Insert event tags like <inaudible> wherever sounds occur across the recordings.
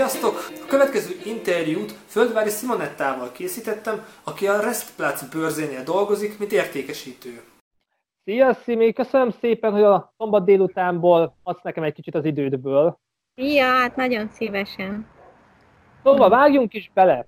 Sziasztok! A következő interjút Földvári Simonettával készítettem, aki a Restplatz bőrzénél dolgozik, mint értékesítő. Szia, Szimi! Köszönöm szépen, hogy a szombat délutánból adsz nekem egy kicsit az idődből. Szia, hát nagyon szívesen. Szóval vágjunk is bele.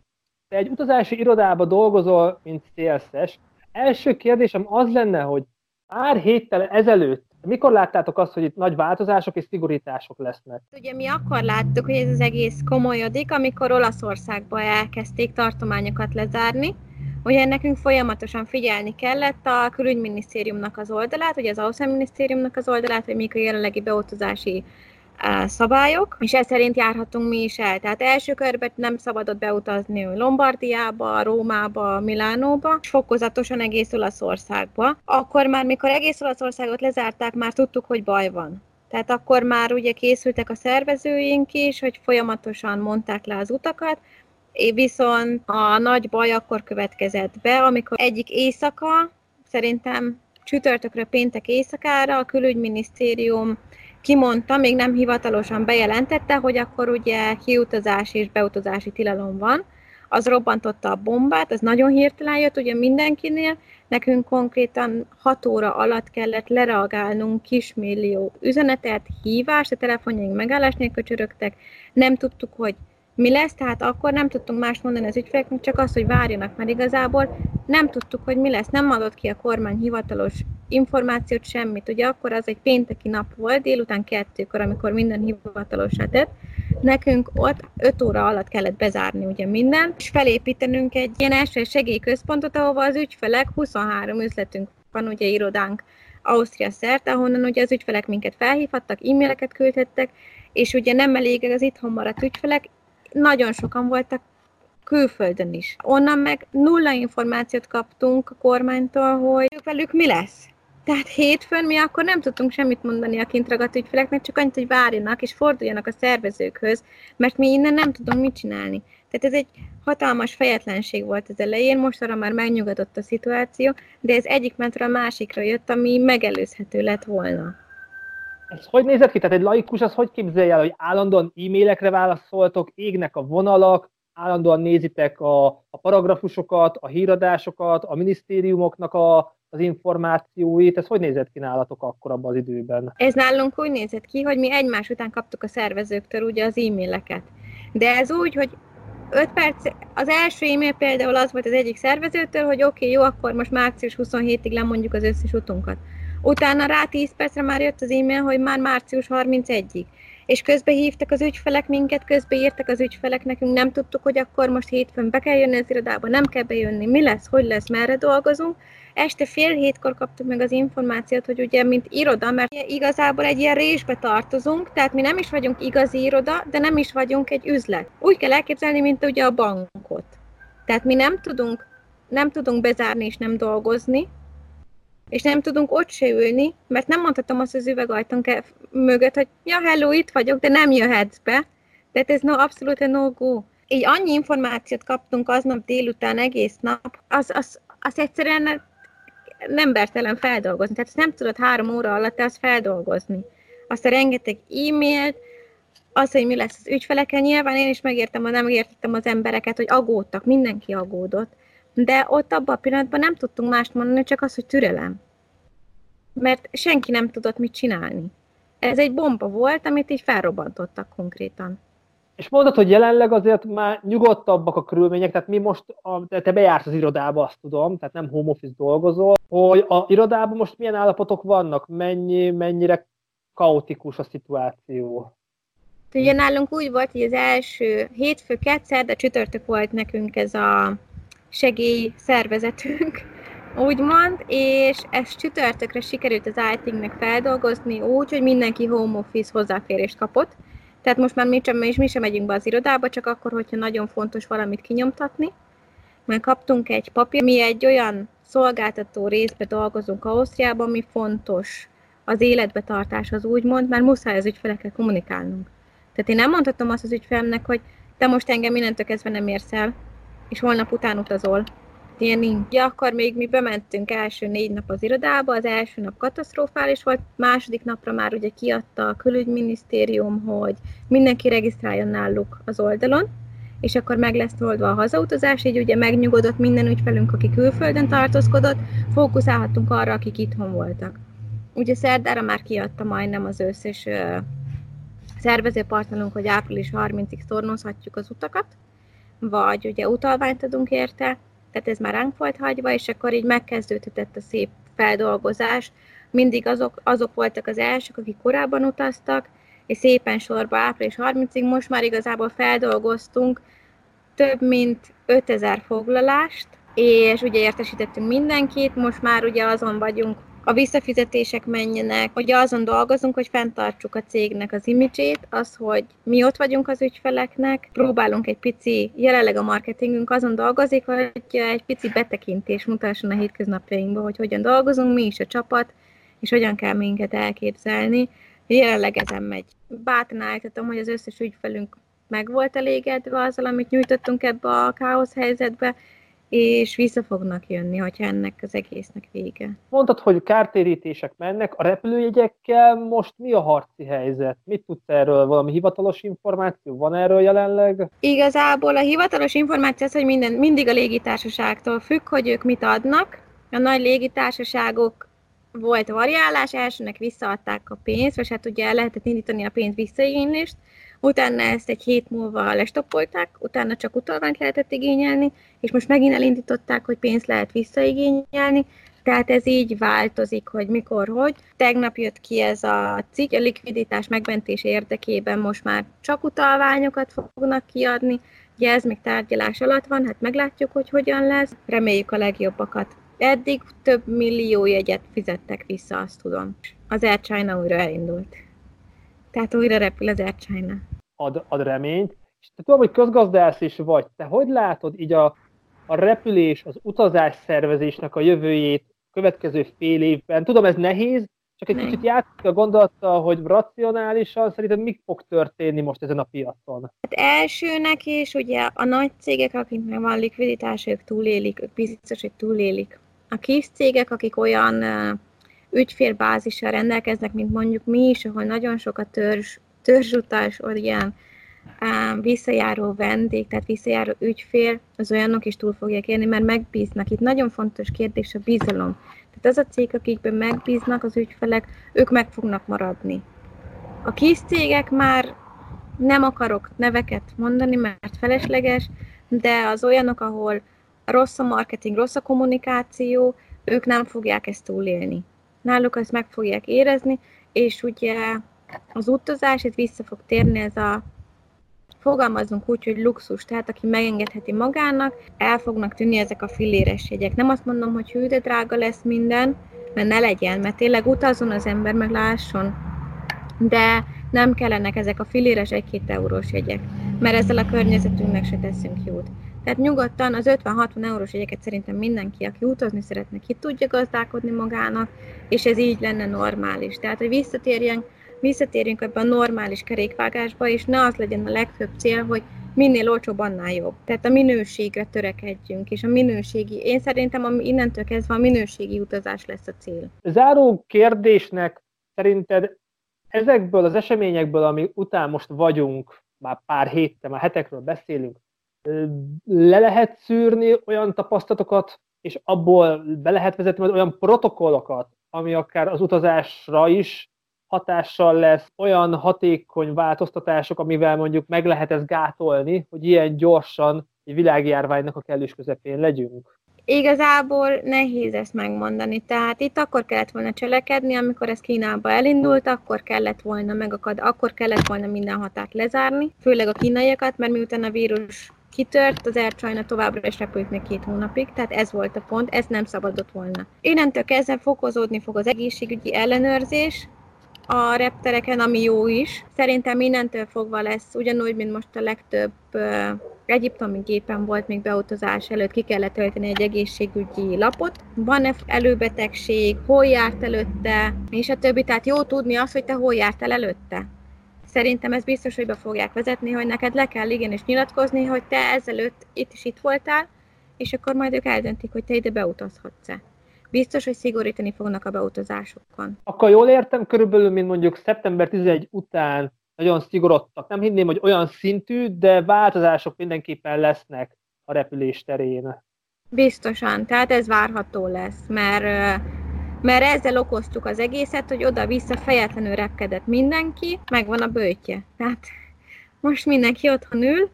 Te egy utazási irodába dolgozol, mint CSS. Első kérdésem az lenne, hogy pár héttel ezelőtt mikor láttátok azt, hogy itt nagy változások és szigorítások lesznek? Ugye mi akkor láttuk, hogy ez az egész komolyodik, amikor Olaszországba elkezdték tartományokat lezárni. Ugye nekünk folyamatosan figyelni kellett a külügyminisztériumnak az oldalát, ugye az Ausztrál minisztériumnak az oldalát, hogy mik a jelenlegi beutazási szabályok, és ez szerint járhatunk mi is el. Tehát első körben nem szabadott beutazni Lombardiába, Rómába, Milánóba, és fokozatosan egész Olaszországba. Akkor már, mikor egész Olaszországot lezárták, már tudtuk, hogy baj van. Tehát akkor már ugye készültek a szervezőink is, hogy folyamatosan mondták le az utakat, viszont a nagy baj akkor következett be, amikor egyik éjszaka, szerintem csütörtökre péntek éjszakára a külügyminisztérium kimondta, még nem hivatalosan bejelentette, hogy akkor ugye kiutazási és beutazási tilalom van, az robbantotta a bombát, az nagyon hirtelen jött ugye mindenkinél, nekünk konkrétan 6 óra alatt kellett lereagálnunk kismillió üzenetet, hívást, a telefonjaink megállás nélkül csörögtek, nem tudtuk, hogy mi lesz, tehát akkor nem tudtunk más mondani az ügyfeleknek, csak azt, hogy várjanak, mert igazából nem tudtuk, hogy mi lesz, nem adott ki a kormány hivatalos információt, semmit. Ugye akkor az egy pénteki nap volt, délután kettőkor, amikor minden hivatalosá tett, nekünk ott 5 óra alatt kellett bezárni ugye minden, és felépítenünk egy ilyen első segélyközpontot, ahova az ügyfelek, 23 üzletünk van, ugye irodánk Ausztria szerte, ahonnan ugye az ügyfelek minket felhívhattak, e-maileket küldhettek, és ugye nem elég az itthon maradt ügyfelek, nagyon sokan voltak külföldön is. Onnan meg nulla információt kaptunk a kormánytól, hogy velük mi lesz. Tehát hétfőn mi akkor nem tudtunk semmit mondani a kint ragadt ügyfeleknek, csak annyit, hogy várjanak és forduljanak a szervezőkhöz, mert mi innen nem tudunk mit csinálni. Tehát ez egy hatalmas fejetlenség volt az elején, most arra már megnyugodott a szituáció, de ez egyik mentről a másikra jött, ami megelőzhető lett volna. Ez hogy nézett ki? Tehát egy laikus az hogy képzelje el, hogy állandóan e-mailekre válaszoltok, égnek a vonalak, állandóan nézitek a, a paragrafusokat, a híradásokat, a minisztériumoknak a, az információit, ez hogy nézett ki nálatok akkor abban az időben? Ez nálunk úgy nézett ki, hogy mi egymás után kaptuk a szervezőktől ugye az e-maileket. De ez úgy, hogy 5 perc, az első e-mail például az volt az egyik szervezőtől, hogy oké, okay, jó, akkor most március 27-ig lemondjuk az összes utunkat. Utána rá 10 percre már jött az e-mail, hogy már március 31-ig. És közben hívtak az ügyfelek minket, közben írtak az ügyfelek nekünk, nem tudtuk, hogy akkor most hétfőn be kell jönni az irodába, nem kell bejönni, mi lesz, hogy lesz, merre dolgozunk. Este fél hétkor kaptuk meg az információt, hogy ugye, mint iroda, mert igazából egy ilyen résbe tartozunk, tehát mi nem is vagyunk igazi iroda, de nem is vagyunk egy üzlet. Úgy kell elképzelni, mint ugye a bankot. Tehát mi nem tudunk, nem tudunk bezárni és nem dolgozni, és nem tudunk ott se ülni, mert nem mondhatom azt az üvegajtón mögött, hogy ja, hello, itt vagyok, de nem jöhetsz be. Tehát ez no, abszolút no go. Így annyi információt kaptunk aznap délután egész nap, az, az, az egyszerűen nem bertelen feldolgozni. Tehát nem tudod három óra alatt azt feldolgozni. Azt a rengeteg e-mailt, az, hogy mi lesz az ügyfelekkel, nyilván én is megértem, nem értettem az embereket, hogy aggódtak, mindenki aggódott. De ott abban a pillanatban nem tudtunk mást mondani, csak az, hogy türelem. Mert senki nem tudott mit csinálni. Ez egy bomba volt, amit így felrobbantottak konkrétan. És mondod, hogy jelenleg azért már nyugodtabbak a körülmények, tehát mi most, a, te bejársz az irodába, azt tudom, tehát nem home office dolgozol, hogy a irodában most milyen állapotok vannak, mennyi, mennyire kaotikus a szituáció? Ugye nálunk úgy volt, hogy az első hétfő, kétszer, de csütörtök volt nekünk ez a segély szervezetünk, <laughs> úgymond, és ezt csütörtökre sikerült az IT-nek feldolgozni úgy, hogy mindenki home office hozzáférést kapott. Tehát most már mi sem, és mi sem megyünk be az irodába, csak akkor, hogyha nagyon fontos valamit kinyomtatni. Mert kaptunk egy papír, mi egy olyan szolgáltató részbe dolgozunk Ausztriában, ami fontos az életbetartás az úgymond, mert muszáj az ügyfelekkel kommunikálnunk. Tehát én nem mondhatom azt az ügyfelemnek, hogy te most engem innentől kezdve nem érsz el, és holnap után utazol. Ilyen nincs. Ja, akkor még mi bementünk első négy nap az irodába, az első nap katasztrofális volt, második napra már ugye kiadta a külügyminisztérium, hogy mindenki regisztráljon náluk az oldalon, és akkor meg lesz oldva a hazautazás, így ugye megnyugodott minden ügyfelünk, aki külföldön tartózkodott, fókuszálhattunk arra, akik itthon voltak. Ugye szerdára már kiadta majdnem az összes szervezőpartnerünk, hogy április 30-ig szornozhatjuk az utakat, vagy ugye utalványt adunk érte, tehát ez már ránk volt hagyva, és akkor így megkezdődhetett a szép feldolgozás. Mindig azok, azok voltak az elsők, akik korábban utaztak, és szépen sorba április 30-ig most már igazából feldolgoztunk több mint 5000 foglalást, és ugye értesítettünk mindenkit, most már ugye azon vagyunk, a visszafizetések menjenek, hogy azon dolgozunk, hogy fenntartsuk a cégnek az imidzsét, az, hogy mi ott vagyunk az ügyfeleknek, próbálunk egy pici, jelenleg a marketingünk azon dolgozik, hogy egy pici betekintés mutasson a hétköznapjainkba, hogy hogyan dolgozunk, mi is a csapat, és hogyan kell minket elképzelni. Jelenleg ezen megy. Bátran állítatom, hogy az összes ügyfelünk meg volt elégedve azzal, amit nyújtottunk ebbe a káosz helyzetbe, és vissza fognak jönni, hogyha ennek az egésznek vége. Mondtad, hogy kártérítések mennek, a repülőjegyekkel most mi a harci helyzet? Mit tudsz erről? Valami hivatalos információ van erről jelenleg? Igazából a hivatalos információ az, hogy minden, mindig a légitársaságtól függ, hogy ők mit adnak. A nagy légitársaságok volt variálás, elsőnek visszaadták a pénzt, vagy hát ugye lehetett indítani a pénz visszaigénylést, utána ezt egy hét múlva lestopolták, utána csak utalványt lehetett igényelni, és most megint elindították, hogy pénzt lehet visszaigényelni, tehát ez így változik, hogy mikor, hogy. Tegnap jött ki ez a cikk, a likviditás megmentés érdekében most már csak utalványokat fognak kiadni, ugye ez még tárgyalás alatt van, hát meglátjuk, hogy hogyan lesz, reméljük a legjobbakat. Eddig több millió jegyet fizettek vissza, azt tudom. Az Air China újra elindult. Tehát újra repül az Air China. Ad, ad reményt. És te tudom, hogy közgazdász is vagy. Te hogy látod így a, a repülés, az utazás szervezésnek a jövőjét a következő fél évben? Tudom, ez nehéz, csak egy kicsit játszik a gondolattal, hogy racionálisan szerinted mi fog történni most ezen a piacon? Hát elsőnek is ugye a nagy cégek, akiknek van likviditás, ők túlélik, ők biztos, hogy túlélik. A kis cégek, akik olyan ügyfélbázissal rendelkeznek, mint mondjuk mi is, ahol nagyon sok a törzs, törzsutas, olyan visszajáró vendég, tehát visszajáró ügyfél, az olyanok is túl fogják élni, mert megbíznak. Itt nagyon fontos kérdés a bizalom. Tehát az a cég, akikben megbíznak az ügyfelek, ők meg fognak maradni. A kis cégek már nem akarok neveket mondani, mert felesleges, de az olyanok, ahol rossz a marketing, rossz a kommunikáció, ők nem fogják ezt túlélni náluk ezt meg fogják érezni, és ugye az utazás, itt vissza fog térni ez a fogalmazunk úgy, hogy luxus, tehát aki megengedheti magának, el fognak tűnni ezek a filéres jegyek. Nem azt mondom, hogy hű, de drága lesz minden, mert ne legyen, mert tényleg utazon az ember, meg lásson. De nem kellenek ezek a filéres 1-2 eurós jegyek, mert ezzel a környezetünknek se teszünk jót. Tehát nyugodtan az 50-60 eurós jegyeket szerintem mindenki, aki utazni szeretne, ki tudja gazdálkodni magának, és ez így lenne normális. Tehát, hogy visszatérjünk, visszatérjünk ebbe a normális kerékvágásba, és ne az legyen a legfőbb cél, hogy minél olcsóbb, annál jobb. Tehát a minőségre törekedjünk, és a minőségi, én szerintem ami innentől kezdve a minőségi utazás lesz a cél. Záró kérdésnek szerinted ezekből az eseményekből, ami után most vagyunk, már pár héttel, már hetekről beszélünk, le lehet szűrni olyan tapasztalatokat, és abból be lehet vezetni olyan protokollokat, ami akár az utazásra is hatással lesz, olyan hatékony változtatások, amivel mondjuk meg lehet ezt gátolni, hogy ilyen gyorsan egy világjárványnak a kellős közepén legyünk? Igazából nehéz ezt megmondani. Tehát itt akkor kellett volna cselekedni, amikor ez Kínába elindult, akkor kellett volna megakad, akkor kellett volna minden határt lezárni, főleg a kínaiakat, mert miután a vírus kitört, az China továbbra is repült még két hónapig, tehát ez volt a pont, ez nem szabadott volna. Innentől kezdve fokozódni fog az egészségügyi ellenőrzés, a reptereken, ami jó is. Szerintem innentől fogva lesz ugyanúgy, mint most a legtöbb uh, egyiptomi gépen volt még beutazás előtt, ki kellett tölteni egy egészségügyi lapot. Van-e előbetegség, hol járt előtte, és a többi. Tehát jó tudni azt, hogy te hol jártál előtte. Szerintem ez biztos, hogy be fogják vezetni, hogy neked le kell igenis nyilatkozni, hogy te ezelőtt itt is itt voltál, és akkor majd ők eldöntik, hogy te ide beutazhatsz-e. Biztos, hogy szigorítani fognak a beutazásokon. Akkor jól értem, körülbelül, mint mondjuk szeptember 11 után nagyon szigorodtak. Nem hinném, hogy olyan szintű, de változások mindenképpen lesznek a repülés terén. Biztosan, tehát ez várható lesz, mert, mert ezzel okoztuk az egészet, hogy oda-vissza fejetlenül repkedett mindenki, megvan a bőtje. Tehát most mindenki otthon ül,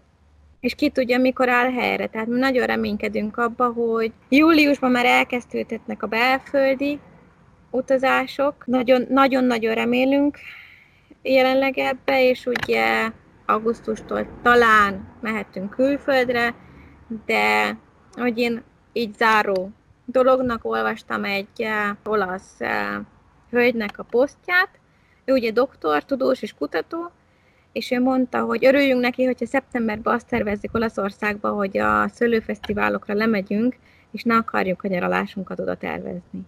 és ki tudja, mikor áll helyre. Tehát mi nagyon reménykedünk abba, hogy júliusban már elkezdődhetnek a belföldi utazások. Nagyon-nagyon remélünk jelenleg ebbe, és ugye augusztustól talán mehetünk külföldre, de hogy én így záró dolognak olvastam egy uh, olasz uh, hölgynek a posztját, ő ugye doktor, tudós és kutató, és ő mondta, hogy örüljünk neki, hogyha szeptemberben azt tervezzük Olaszországba, hogy a szőlőfesztiválokra lemegyünk, és ne akarjuk a nyaralásunkat oda tervezni.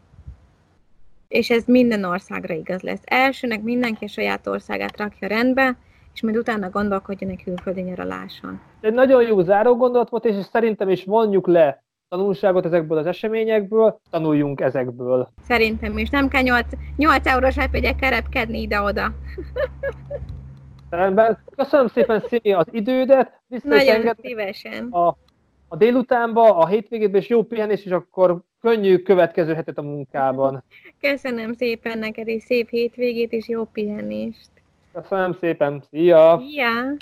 És ez minden országra igaz lesz. Elsőnek mindenki a saját országát rakja rendbe, és majd utána gondolkodjon egy külföldi nyaraláson. Egy nagyon jó záró gondolat volt, és szerintem is vonjuk le tanulságot ezekből az eseményekből, tanuljunk ezekből. Szerintem is. Nem kell 8, 8 eurós repjegyekkel repkedni ide-oda. Rendben. Köszönöm szépen, Színi, az idődet. Nagyon szívesen. A, a délutánba, a hétvégében, és jó pihenés, és akkor könnyű következő hetet a munkában. Köszönöm szépen neked, és szép hétvégét, és jó pihenést. Köszönöm szépen. Szia! Szia!